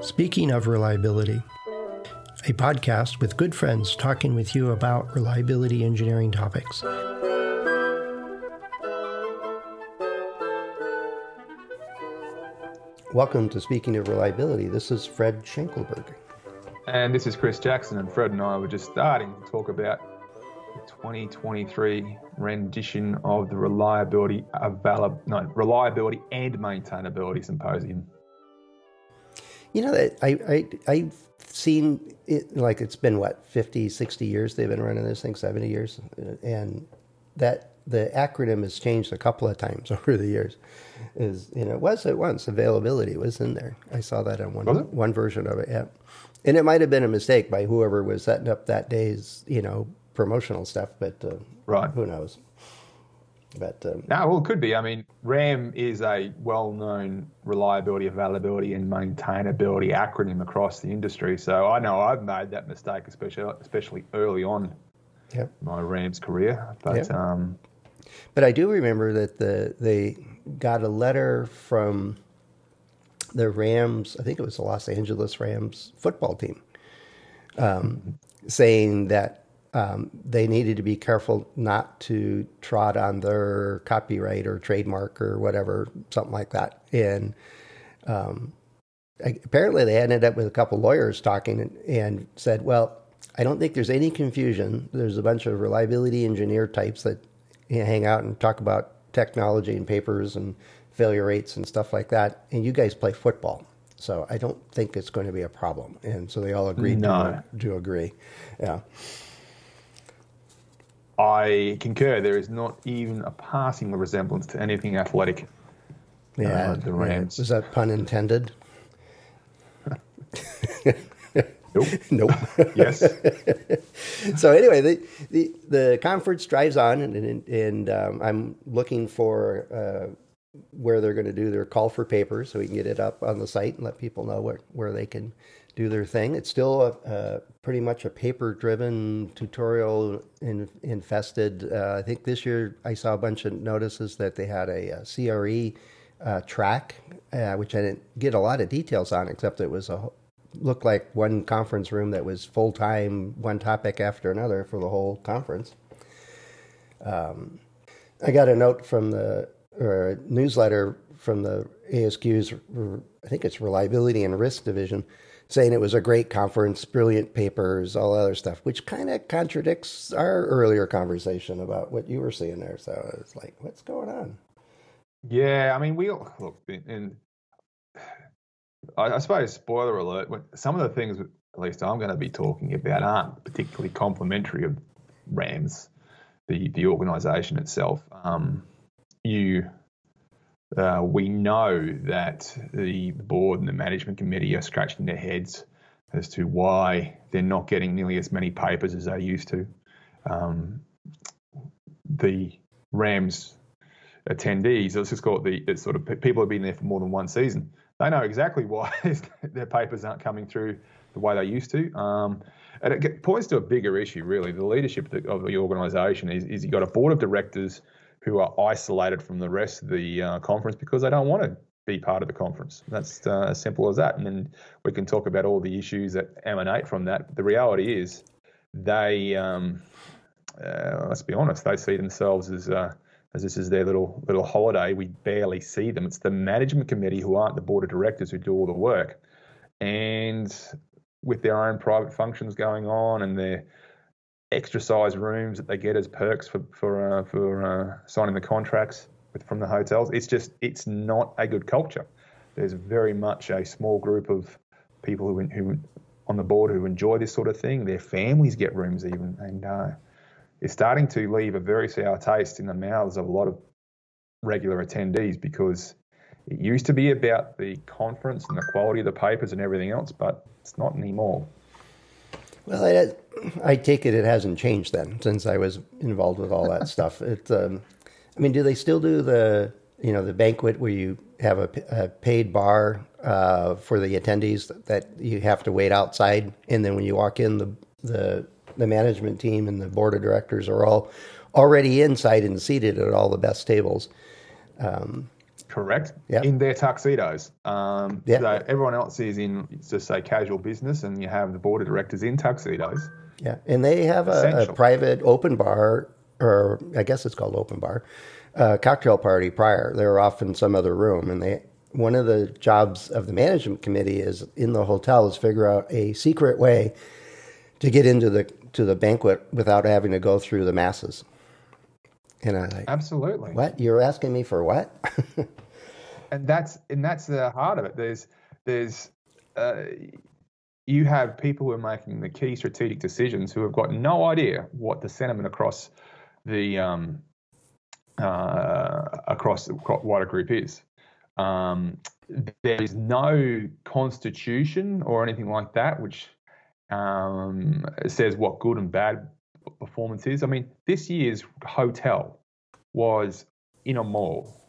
Speaking of reliability, a podcast with good friends talking with you about reliability engineering topics. Welcome to Speaking of Reliability. This is Fred Schenkelberg. And this is Chris Jackson, and Fred and I were just starting to talk about the 2023 rendition of the reliability available, no, reliability and maintainability symposium. You know, I, I, I've seen it like it's been what, 50, 60 years they've been running this thing, 70 years. And that the acronym has changed a couple of times over the years. Is you know, it was at once availability was in there. I saw that on one one version of it. Yeah, and it might have been a mistake by whoever was setting up that day's you know promotional stuff, but uh, right, who knows. But um, no, well, it could be. I mean, RAM is a well-known reliability, availability, and maintainability acronym across the industry. So I know I've made that mistake, especially especially early on yep. my Rams career. But yep. um, but I do remember that the they got a letter from the Rams. I think it was the Los Angeles Rams football team, um, saying that um, they needed to be careful not to trot on their copyright or trademark or whatever, something like that. And um, apparently, they ended up with a couple lawyers talking and, and, said, "Well, I don't think there's any confusion. There's a bunch of reliability engineer types that you know, hang out and talk about technology and papers and failure rates and stuff like that, and you guys play football." So I don't think it's going to be a problem. And so they all agreed no. to, to agree. Yeah. I concur. There is not even a passing resemblance to anything athletic. Yeah, uh, the Rams. Yeah. Was that pun intended? nope. nope. yes. so anyway, the, the the conference drives on, and and, and um, I'm looking for uh, where they're going to do their call for papers, so we can get it up on the site and let people know where where they can do their thing. It's still a, pretty much a paper-driven tutorial in, infested. Uh, I think this year I saw a bunch of notices that they had a, a CRE uh, track, uh, which I didn't get a lot of details on, except it was a looked like one conference room that was full time, one topic after another for the whole conference. Um, I got a note from the newsletter from the ASQ's, I think it's Reliability and Risk Division, saying it was a great conference, brilliant papers, all other stuff, which kind of contradicts our earlier conversation about what you were seeing there. So it's like, what's going on? Yeah, I mean, we all, look, and I, I suppose, spoiler alert, some of the things, at least I'm going to be talking about, aren't particularly complimentary of RAMS, the the organisation itself. Um, you uh, we know that the board and the management committee are scratching their heads as to why they're not getting nearly as many papers as they used to. Um, the Rams attendees, let's just call it the sort of people who've been there for more than one season, they know exactly why their papers aren't coming through the way they used to. Um, and it points to a bigger issue, really. The leadership of the, of the organisation is, is you've got a board of directors who are isolated from the rest of the uh, conference because they don't want to be part of the conference. That's uh, as simple as that. And then we can talk about all the issues that emanate from that. But The reality is, they, um, uh, let's be honest, they see themselves as uh, as this is their little little holiday. We barely see them. It's the management committee who aren't the board of directors who do all the work, and with their own private functions going on and their extra size rooms that they get as perks for for uh, for uh, signing the contracts with, from the hotels. It's just it's not a good culture. There's very much a small group of people who who on the board who enjoy this sort of thing. Their families get rooms even, and uh, it's starting to leave a very sour taste in the mouths of a lot of regular attendees because it used to be about the conference and the quality of the papers and everything else, but it's not anymore. Well, I, I take it it hasn't changed then since I was involved with all that stuff. It, um, I mean, do they still do the you know the banquet where you have a, a paid bar uh, for the attendees that you have to wait outside, and then when you walk in, the the the management team and the board of directors are all already inside and seated at all the best tables. Um, Correct. Yep. In their tuxedos. Um, Yep. So everyone else is in, just say, casual business, and you have the board of directors in tuxedos. Yeah, and they have a, a private open bar, or I guess it's called open bar, uh, cocktail party prior. They're off in some other room, and they one of the jobs of the management committee is in the hotel is figure out a secret way to get into the to the banquet without having to go through the masses. And I like, Absolutely. what? You're asking me for what? and that's and that's the heart of it. There's there's uh, you have people who are making the key strategic decisions who have got no idea what the sentiment across the um, uh, across the wider group is. Um, there is no constitution or anything like that which um, says what good and bad performance is. I mean, this year's hotel was in a mall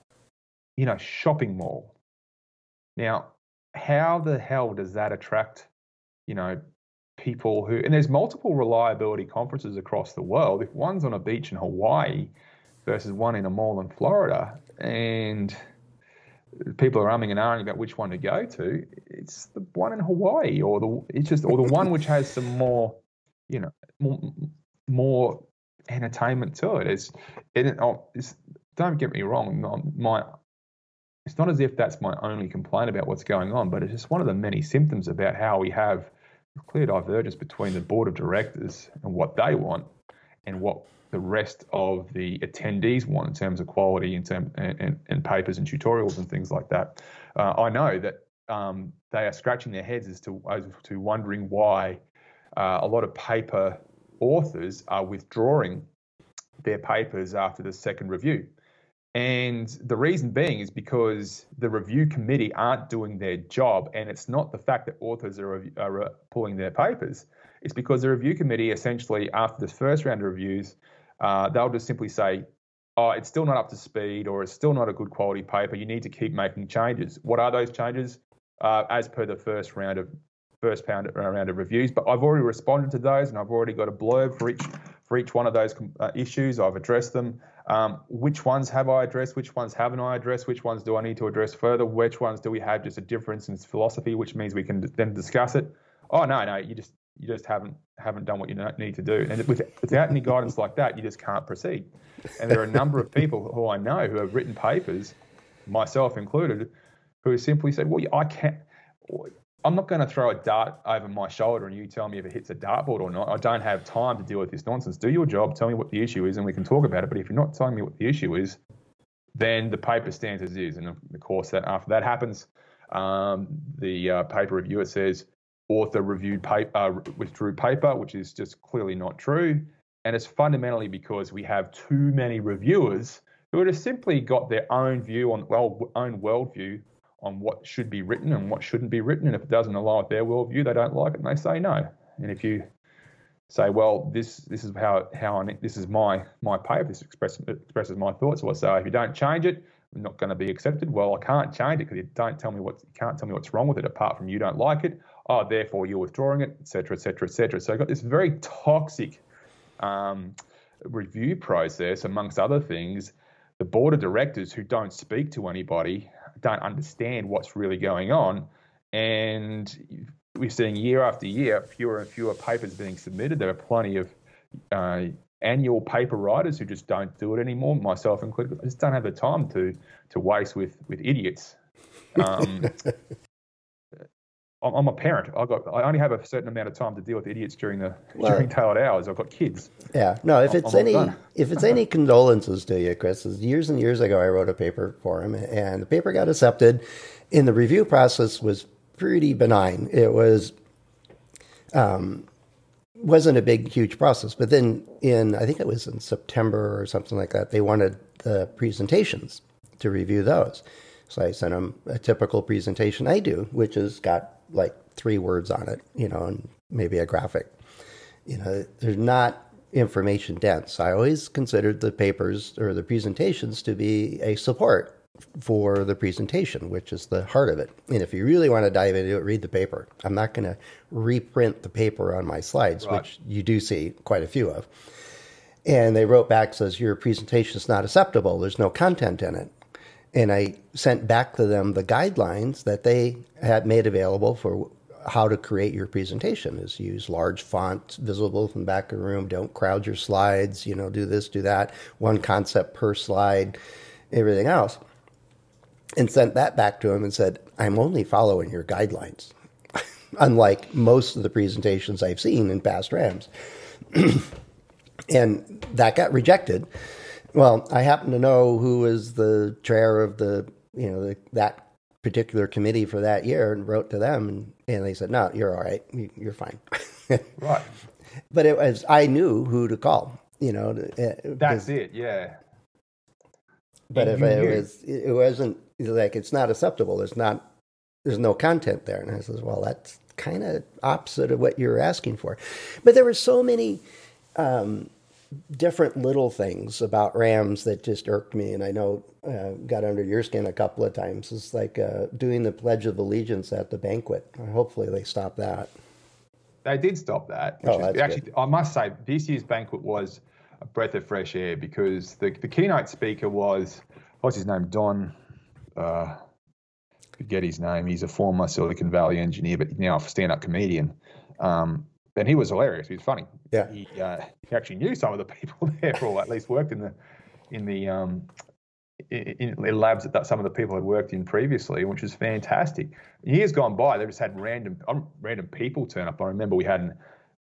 in a shopping mall. Now, how the hell does that attract, you know, people who, and there's multiple reliability conferences across the world. If one's on a beach in Hawaii versus one in a mall in Florida, and people are umming and ahhing about which one to go to, it's the one in Hawaii or the, it's just, or the one which has some more, you know, more, more entertainment to it. It's, it, oh, it's, don't get me wrong, my it's not as if that's my only complaint about what's going on, but it's just one of the many symptoms about how we have clear divergence between the board of directors and what they want and what the rest of the attendees want in terms of quality in term, and, and, and papers and tutorials and things like that. Uh, I know that um, they are scratching their heads as to, as to wondering why uh, a lot of paper authors are withdrawing their papers after the second review. And the reason being is because the review committee aren't doing their job. And it's not the fact that authors are, are uh, pulling their papers, it's because the review committee essentially, after the first round of reviews, uh, they'll just simply say, oh, it's still not up to speed or it's still not a good quality paper. You need to keep making changes. What are those changes? Uh, as per the first round of first round, round of reviews, but I've already responded to those and I've already got a blurb for each for each one of those uh, issues. I've addressed them. Um, which ones have I addressed? Which ones haven't I addressed? Which ones do I need to address further? Which ones do we have just a difference in philosophy, which means we can then discuss it? Oh no, no, you just you just haven't haven't done what you need to do. And with, without any guidance like that, you just can't proceed. And there are a number of people who I know who have written papers, myself included, who simply said, "Well, I can't." I'm not going to throw a dart over my shoulder and you tell me if it hits a dartboard or not. I don't have time to deal with this nonsense. Do your job, tell me what the issue is, and we can talk about it. But if you're not telling me what the issue is, then the paper stands as is. And of course, that after that happens, um, the uh, paper reviewer says author reviewed paper, uh, withdrew paper, which is just clearly not true. And it's fundamentally because we have too many reviewers who have simply got their own view on well, own worldview on what should be written and what shouldn't be written. And if it doesn't align with their worldview, they don't like it and they say no. And if you say, well, this this is how how I, this is my my paper, this express, expresses my thoughts. Well, so if you don't change it, I'm not going to be accepted. Well, I can't change it because you don't tell me what you can't tell me what's wrong with it apart from you don't like it. Oh, therefore you're withdrawing it, etc., etc., etc. So I've got this very toxic um, review process, amongst other things. The board of directors who don't speak to anybody don't understand what's really going on. And we're seeing year after year fewer and fewer papers being submitted. There are plenty of uh, annual paper writers who just don't do it anymore, myself included. I just don't have the time to to waste with with idiots. Um, I'm a parent. I got. I only have a certain amount of time to deal with idiots during the well, during daylight hours. I've got kids. Yeah. No. If it's any if it's any condolences to you, Chris, years and years ago, I wrote a paper for him, and the paper got accepted. And the review process was pretty benign. It was, um, wasn't a big huge process. But then in I think it was in September or something like that, they wanted the presentations to review those. So I sent them a typical presentation I do, which has got like three words on it, you know, and maybe a graphic. You know, they're not information dense. I always considered the papers or the presentations to be a support for the presentation, which is the heart of it. And if you really want to dive into it, read the paper. I'm not going to reprint the paper on my slides, right. which you do see quite a few of. And they wrote back says your presentation is not acceptable. There's no content in it. And I sent back to them the guidelines that they had made available for how to create your presentation is use large font visible from the back of the room don't crowd your slides you know do this do that one concept per slide everything else and sent that back to him and said i'm only following your guidelines. Unlike most of the presentations i've seen in past rams. And that got rejected well i happen to know who was the chair of the you know the, that particular committee for that year and wrote to them and, and they said no you're all right. You're fine. Right. But it was i knew who to call you know uh, that's it yeah. But if it was it wasn't like it's not acceptable. There's not there's no content there. And i says well that's kind of opposite of what you're asking for. But there were so many um, different little things about Rams that just irked me, and I know uh, got under your skin a couple of times. It's like uh, doing the Pledge of Allegiance at the banquet. Hopefully, they stop that. They did stop that. oh, that's actually, good. I must say, this year's banquet was a breath of fresh air because the, the keynote speaker was what's his name, Don. Uh, forget his name. He's a former Silicon Valley engineer, but now a stand-up comedian. Um, and he was hilarious. He was funny. Yeah. He, uh, he actually knew some of the people there, or at least worked in the in the um, in, in labs that some of the people had worked in previously, which was fantastic. Years gone by, they just had random um, random people turn up. I remember we had an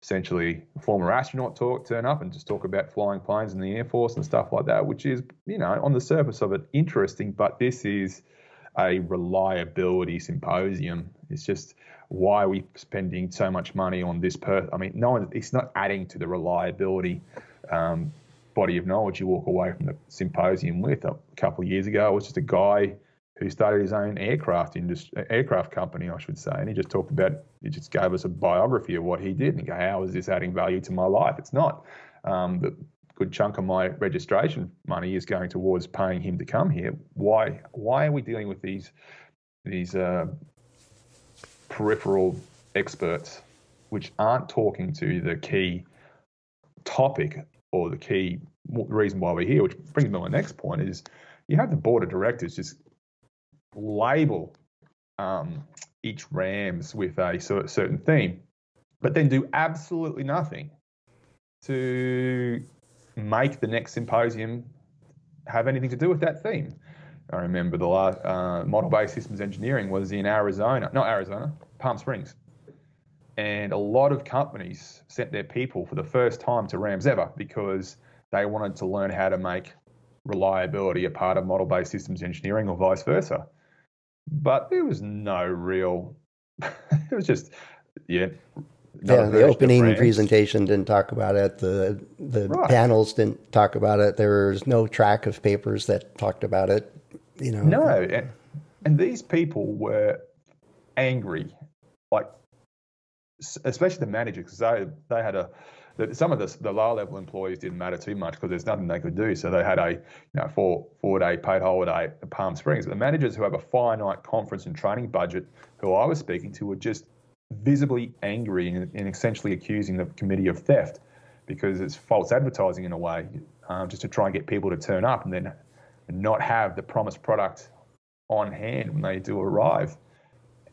essentially former astronaut talk turn up and just talk about flying planes in the air force and stuff like that, which is you know on the surface of it interesting, but this is a reliability symposium. It's just why are we spending so much money on this per I mean, no one it's not adding to the reliability um, body of knowledge you walk away from the symposium with. A couple of years ago, it was just a guy who started his own aircraft industry, aircraft company, I should say, and he just talked about, he just gave us a biography of what he did, and go, how is this adding value to my life? It's not. Um, the good chunk of my registration money is going towards paying him to come here. Why? Why are we dealing with these these uh, peripheral experts, which aren't talking to the key topic or the key reason why we're here, which brings me to my next point is you have the board of directors just label um, each Rams with a certain theme, but then do absolutely nothing to make the next symposium have anything to do with that theme. I remember the last uh, model-based systems engineering was in Arizona, not Arizona, Palm Springs, and a lot of companies sent their people for the first time to Rams ever because they wanted to learn how to make reliability a part of model-based systems engineering or vice versa. But there was no real. it was just yeah. Yeah, the opening presentation didn't talk about it. The the right. panels didn't talk about it. There was no track of papers that talked about it you know. No, and, and these people were angry, like especially the managers, because they they had a some of the, the lower level employees didn't matter too much because there's nothing they could do. So they had a you know four four day paid holiday at Palm Springs. But the managers who have a finite conference and training budget, who I was speaking to, were just visibly angry and, and essentially accusing the committee of theft because it's false advertising in a way, um, just to try and get people to turn up and then not have the promised product on hand when they do arrive.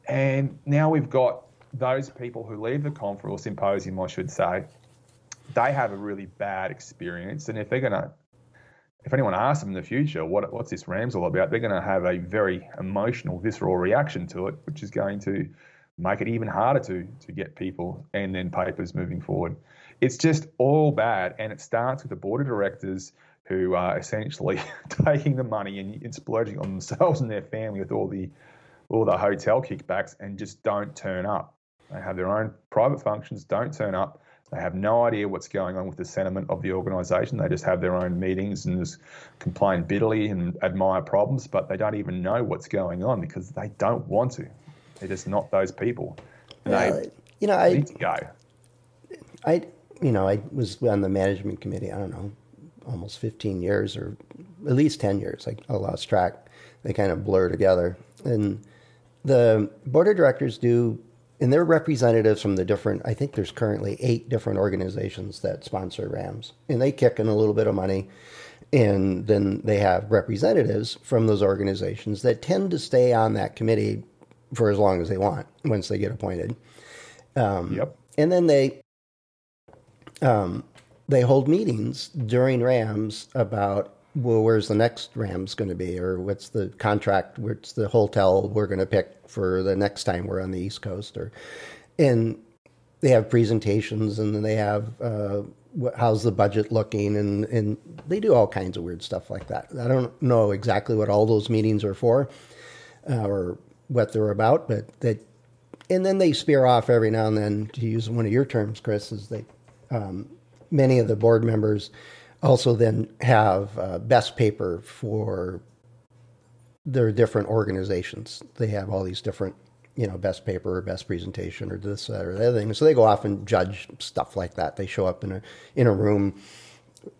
And now we've got those people who leave the conference or symposium, I should say, they have a really bad experience. And if they're going to, if anyone asks them in the future, what, what's this Rams all about, they're going to have a very emotional, visceral reaction to it, which is going to make it even harder to, to get people and then papers moving forward. It's just all bad. And it starts with the board of directors who are essentially taking the money and, and splurging on themselves and their family with all the all the hotel kickbacks and just don't turn up. They have their own private functions, don't turn up. They have no idea what's going on with the sentiment of the organisation. They just have their own meetings and just complain bitterly and admire problems, but they don't even know what's going on because they don't want to. They're just not those people. And well, they you know, I need to go. I you know, I was on the management committee. I don't know, almost 15 years or at least 10 years. I, I lost track. They kind of blur together. And the board of directors do, and they're representatives from the different, I think there's currently eight different organizations that sponsor RAMs. And they kick in a little bit of money. and then they have representatives from those organizations that tend to stay on that committee for as long as they want once they get appointed. Um, Yep. And then they um, they hold meetings during Rams about well, where's the next Rams going to be, or what's the contract, what's the hotel we're going to pick for the next time we're on the East Coast, or and they have presentations and they have uh, how's the budget looking and, and they do all kinds of weird stuff like that. I don't know exactly what all those meetings are for uh, or what they're about, but that and then they spear off every now and then to use one of your terms, Chris, is they um, many of the board members also then have uh, best paper for their different organizations. They have all these different you know, best paper or best presentation or this, that, or the other thing. So they go off and judge stuff like that. They show up in a in a room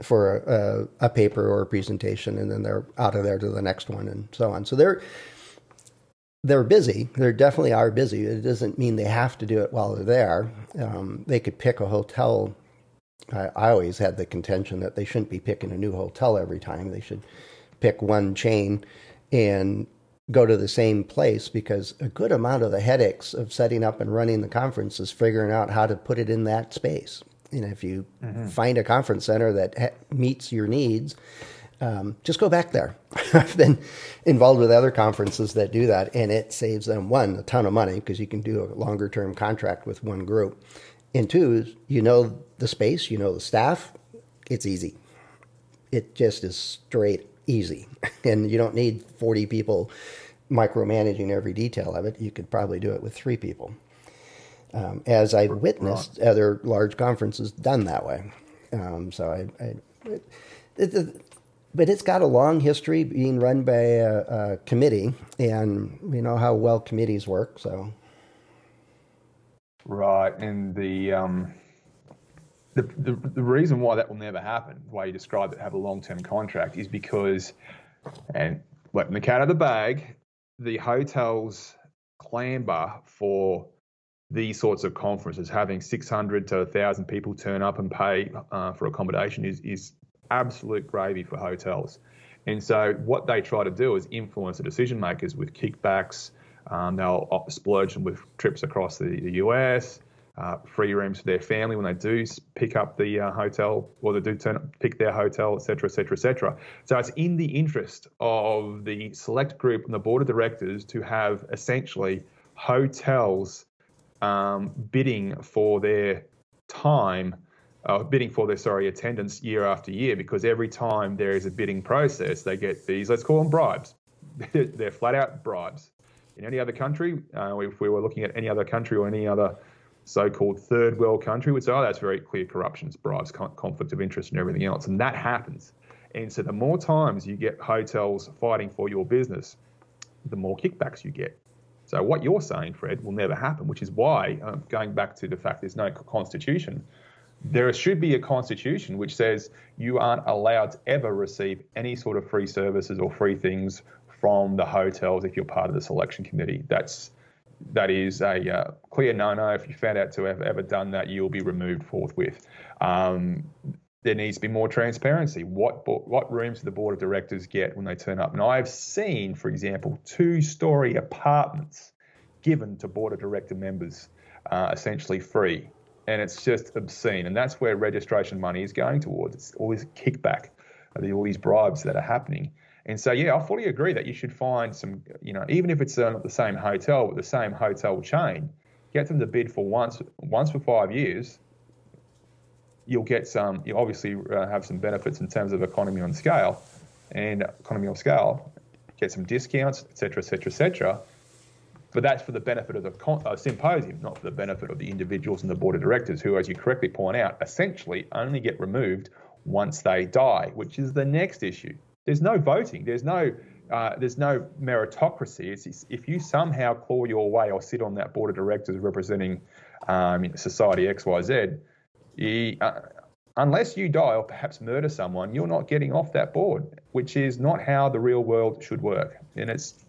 for a, a, paper or a presentation, and then they're out of there to the next one, and so on. So they're they're busy. They definitely are busy. It doesn't mean they have to do it while they're there. Um, they could pick a hotel. I, I always had the contention that they shouldn't be picking a new hotel every time. They should pick one chain and go to the same place because a good amount of the headaches of setting up and running the conference is figuring out how to put it in that space. And if you mm-hmm. find a conference center that ha- meets your needs, um, just go back there. I've been involved with other conferences that do that, and it saves them one a ton of money because you can do a longer term contract with one group, and two, you know the space, you know the staff. It's easy. It just is straight easy. And you don't need 40 people micromanaging every detail of it. You could probably do it with three people. Um, as I've witnessed right. other large conferences done that way. Um, so I, I it, it, but it's got a long history being run by a, a, committee, and we know how well committees work. So, right, and the um, the, the, the reason why that will never happen, the way you describe it, have a long term contract, is because, and letting the cat out of the bag, the hotels clamber for these sorts of conferences. Having 600 to 1,000 people turn up and pay uh, for accommodation is, is absolute gravy for hotels. And so, what they try to do is influence the decision makers with kickbacks. Um, they'll splurge them with trips across the, the US uh, free rooms for their family when they do pick up the uh, hotel or they do turn pick their hotel, etc., etc., etc. So it's in the interest of the select group and the board of directors to have essentially hotels um, bidding for their time, uh, bidding for their sorry attendance year after year, because every time there is a bidding process, they get these let's call them bribes. They're flat out bribes. In any other country, uh, if we were looking at any other country or any other so-called third world country we'd say, oh, that's very clear corruption, bribes, conflict of interest, and everything else. And that happens. And so the more times you get hotels fighting for your business, the more kickbacks you get. So what you're saying, Fred, will never happen, which is why, um, going back to the fact there's no constitution, there should be a constitution which says you aren't allowed to ever receive any sort of free services or free things from the hotels if you're part of the selection committee. That's that is a uh, clear no-no. If you found out to have ever done that, you'll be removed forthwith. Um, there needs to be more transparency. What what rooms do the board of directors get when they turn up? And I've seen, for example, two-story apartments given to board of director members, uh, essentially free, and it's just obscene. And that's where registration money is going towards. It's all this kickback, all these bribes that are happening. And so, yeah, I fully agree that you should find some, you know, even if it's uh, not the same hotel, but the same hotel chain, get them to bid for once, once for five years. You'll get some, you obviously uh, have some benefits in terms of economy on scale and economy on scale, get some discounts, et cetera, et cetera, et cetera. But that's for the benefit of the con- uh, symposium, not for the benefit of the individuals and the board of directors, who, as you correctly point out, essentially only get removed once they die, which is the next issue. There's no voting. There's no uh, there's no meritocracy. It's, it's, if you somehow claw your way or sit on that board of directors representing um, society XYZ, you, uh, unless you die or perhaps murder someone, you're not getting off that board, which is not how the real world should work. And it's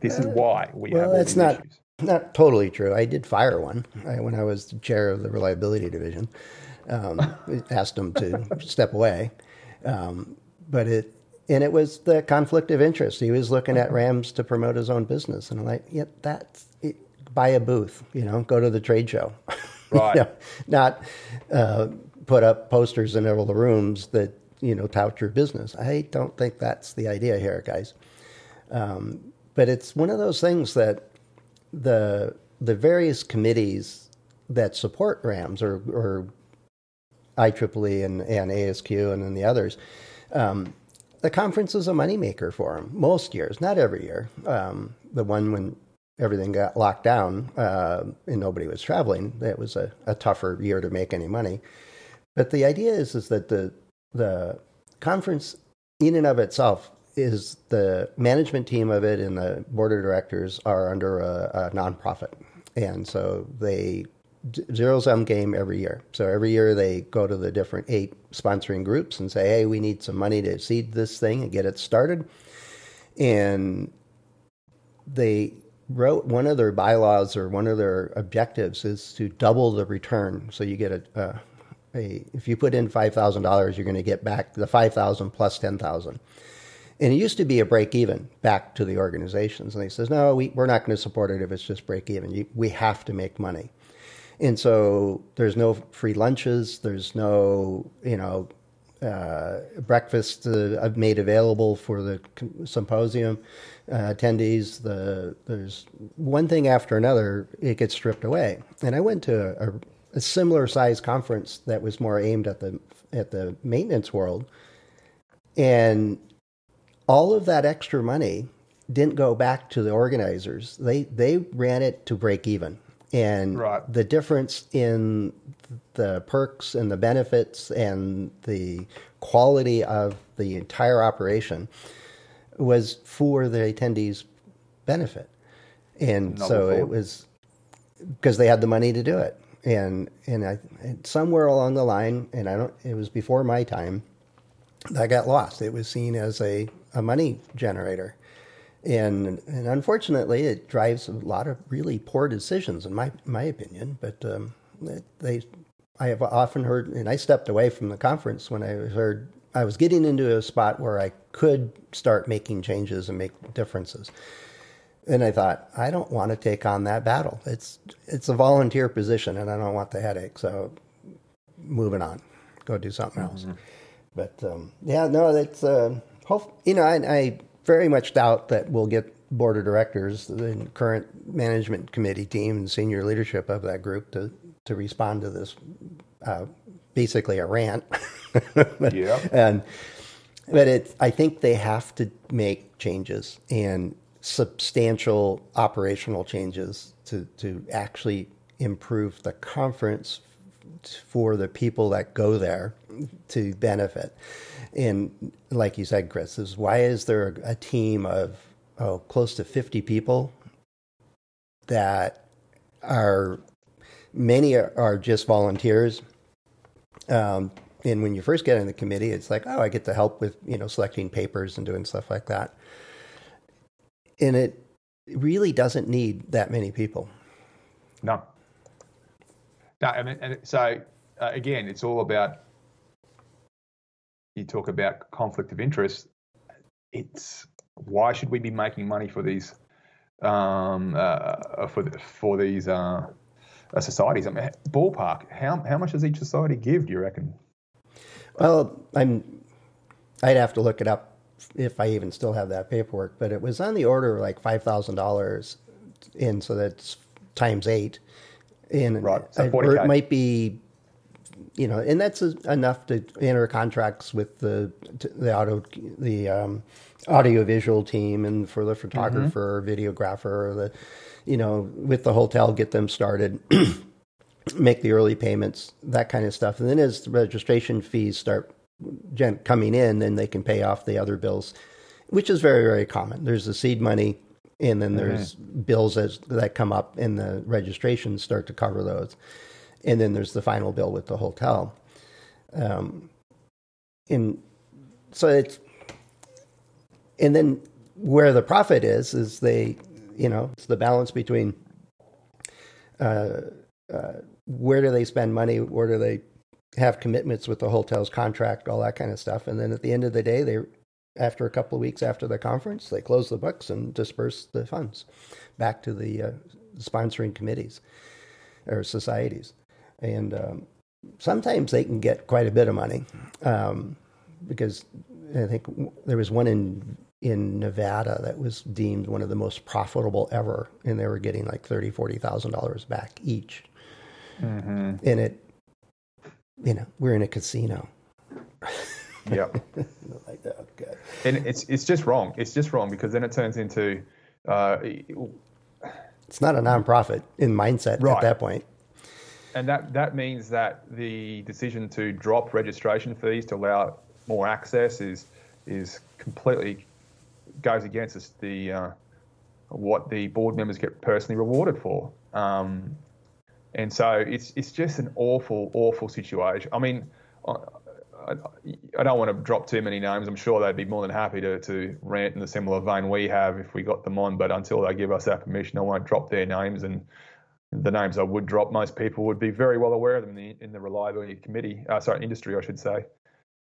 this is why we well, have all that's not issues. not totally true. I did fire one I, when I was the chair of the reliability division. Um, asked them to step away. Um, but it and it was the conflict of interest. He was looking at Rams to promote his own business, and I'm like, yeah, that's it. buy a booth, you know, go to the trade show, Right. you know, not uh, put up posters in all the rooms that you know tout your business. I don't think that's the idea here, guys. Um, but it's one of those things that the the various committees that support Rams or, or IEEE and, and ASQ and then the others, um, the conference is a moneymaker for them most years, not every year. Um, the one when everything got locked down uh, and nobody was traveling, that was a, a tougher year to make any money. But the idea is is that the the conference in and of itself is the management team of it and the board of directors are under a, a nonprofit, and so they zero sum game every year. So every year they go to the different eight sponsoring groups and say, "Hey, we need some money to seed this thing and get it started," and they wrote one of their bylaws or one of their objectives is to double the return. So you get a, a, a if you put in five thousand dollars, you're going to get back the five thousand plus ten thousand. And it used to be a break even back to the organizations, and they says, no, we, we're not going to support it if it's just break even. You, we have to make money. And so there's no free lunches. There's no, you know, uh, breakfast uh, made available for the symposium uh, attendees. The there's one thing after another. It gets stripped away. And I went to a, a similar size conference that was more aimed at the at the maintenance world, and all of that extra money didn't go back to the organizers. They they ran it to break even and Right. the difference in the perks and the benefits and the quality of the entire operation was for the attendees' benefit. And Novel so it was because they had the money to do it. And and I somewhere along the line, and I don't, it was before my time, that got lost. It was seen as a, a money generator. And, and unfortunately, it drives a lot of really poor decisions, in my my opinion. But um, they, I have often heard, and I stepped away from the conference when I heard I was getting into a spot where I could start making changes and make differences. And I thought, I don't want to take on that battle. It's it's a volunteer position, and I don't want the headache. So, moving on, go do something else. But um, yeah, no, that's uh, hope, you know, I, I very much doubt that we'll get board of directors, the current management committee team, and senior leadership of that group to to respond to this. Uh, basically, a rant. But- Yeah. and but it, I think they have to make changes and substantial operational changes to to actually improve the conference for the people that go there to benefit. And like you said, Chris, is why is there a team of oh close to fifty people that are many are, just volunteers. Um, and when you first get in the committee, it's like, oh, I get to help with you know selecting papers and doing stuff like that. And it really doesn't need that many people. No. No, I mean, so uh, again, it's all about. You talk about conflict of interest. It's why should we be making money for these, um, uh, for for these uh, uh, societies? I mean, ballpark. How how much does each society give? Do you reckon? Well, I'm. I'd have to look it up if I even still have that paperwork, but it was on the order of like five thousand dollars, in, so that's times eight, and Right, so 40K. it might be, you know, and that's enough to enter contracts with the the auto the um, audiovisual team and for the photographer, or videographer, or the, you know, with the hotel, get them started. make the early payments, that kind of stuff. And then as the registration fees start coming in, then they can pay off the other bills, which is very, very common. There's the seed money, and then there's bills as that come up, and the registrations start to cover those. And then there's the final bill with the hotel. Um, and so it's, and then where the profit is, is they, you know, it's the balance between where do they spend money? Where do they have commitments with the hotel's contract, all that kind of stuff. And then at the end of the day, they, after a couple of weeks after the conference, they close the books and disperse the funds back to the uh, sponsoring committees or societies. And um, sometimes they can get quite a bit of money um, because I think there was one in in Nevada that was deemed one of the most profitable ever, and they were getting like thirty, forty thousand dollars back each. Mm-hmm. And it, you know, we're in a casino. Yep. like that. Okay. And it's it's just wrong. It's just wrong because then it turns into. Uh, it's not a nonprofit in mindset right. at that point. And that that means that the decision to drop registration fees to allow more access is is completely goes against the uh, what the board members get personally rewarded for. Um, and so it's it's just an awful, awful situation. I mean, I, I, don't want to drop too many names. I'm sure they'd be more than happy to, to rant in the similar vein we have if we got them on. But until they give us that permission, I won't drop their names. And the names I would drop, most people would be very well aware of them in the, in the reliability committee, uh, sorry, industry, I should say.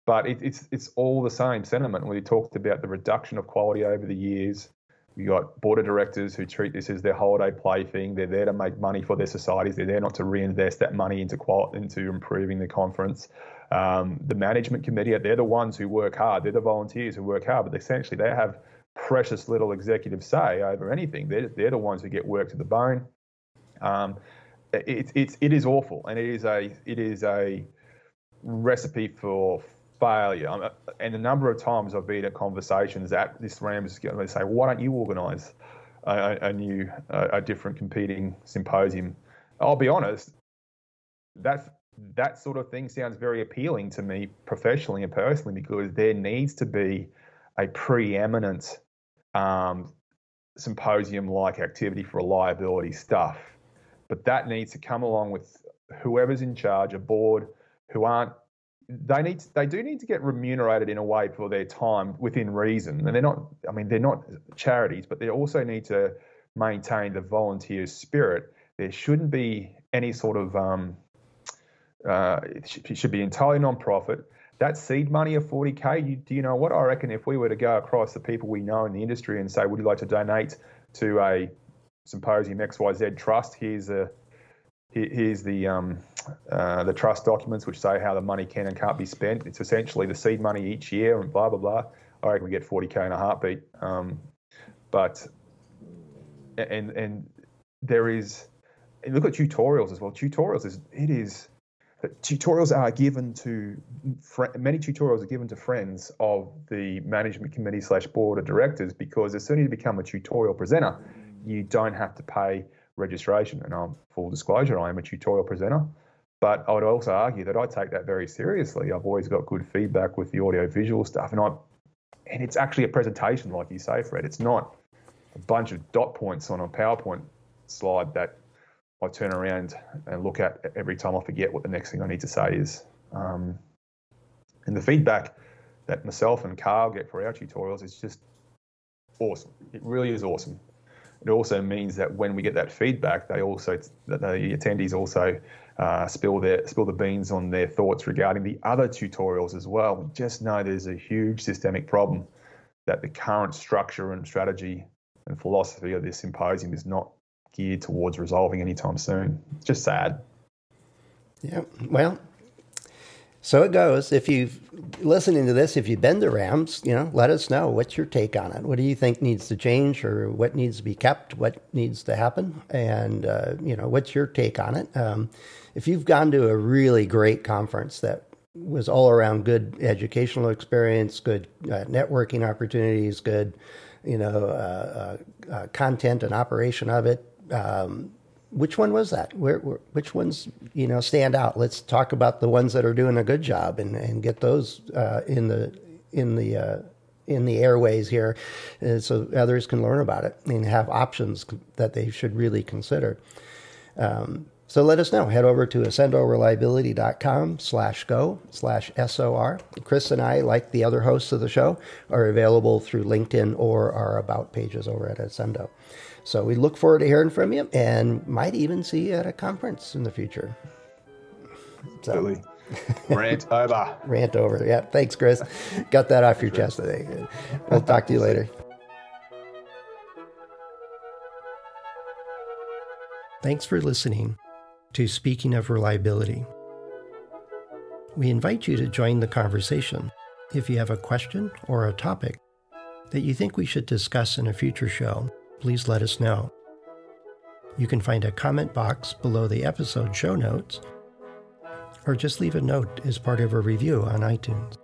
But it, it's it's all the same sentiment. We talked about the reduction of quality over the years. We got board of directors who treat this as their holiday plaything. They're there to make money for their societies. They're there not to reinvest that money into qual- into improving the conference. Um, the management committee, they're the ones who work hard. They're the volunteers who work hard, but essentially they have precious little executive say over anything. They're, they're the ones who get work to the bone. Um, it, it, it is awful, and it is a it is a recipe for failure. Um, and a number of times I've been at conversations at this Rams going to say, why don't you organise a, a, new, a, a, different competing symposium? I'll be honest, that that sort of thing sounds very appealing to me professionally and personally because there needs to be a preeminent um, symposium-like activity for reliability stuff, but that needs to come along with whoever's in charge, a board who aren't they need to, they do need to get remunerated in a way for their time within reason. And they're not I mean they're not charities, but they also need to maintain the volunteer spirit. There shouldn't be any sort of um, uh, it should be entirely non-profit. That seed money of 40k, you, do you know what I reckon? If we were to go across the people we know in the industry and say, "Would you like to donate to a symposium XYZ trust?" Here's a here's the um, uh, the trust documents which say how the money can and can't be spent. It's essentially the seed money each year and blah blah blah. I reckon we get 40k in a heartbeat. Um, but and and there is and look at tutorials as well. Tutorials is it is tutorials are given to many tutorials are given to friends of the management committee slash board of directors because as soon as you become a tutorial presenter, you don't have to pay registration. And I'm full disclosure, I am a tutorial presenter. But I would also argue that I take that very seriously. I've always got good feedback with the audio visual stuff, and I and it's actually a presentation, like you say, Fred. It's not a bunch of dot points on a PowerPoint slide that I turn around and look at every time I forget what the next thing I need to say is. Um, and the feedback that myself and Carl get for our tutorials is just awesome. It really is awesome. It also means that when we get that feedback, they also the attendees also uh, spill their spill the beans on their thoughts regarding the other tutorials as well. We just know there's a huge systemic problem that the current structure and strategy and philosophy of this symposium is not geared towards resolving anytime soon. It's just sad. Yeah. Well, so it goes. If you've listening to this, if you've been to Rams, you know, let us know. What's your take on it? What do you think needs to change, or what needs to be kept? What needs to happen? And uh, you know, what's your take on it? Um, if you've gone to a really great conference that was all around good educational experience, good uh, networking opportunities, good, you know, uh, uh, uh content and operation of it. Um, which one was that? Where, where, which ones you know stand out? Let's talk about the ones that are doing a good job and, and get those uh, in the in the uh, in the airways here, uh, so others can learn about it and have options that they should really consider. Um, so let us know. Head over to accendoreliability.com slash go slash SOR. Chris and I, like the other hosts of the show, are available through LinkedIn or our About pages over at Accendo. So we look forward to hearing from you and might even see you at a conference in the future. So, Absolutely. Rant over. Rant over. Yeah. Thanks, Chris. Got that off your chest, think. We'll talk to you later. Thanks for listening to Speaking of Reliability. We invite you to join the conversation. If you have a question or a topic that you think we should discuss in a future show, please let us know. You can find a comment box below the episode show notes or just leave a note as part of a review on iTunes.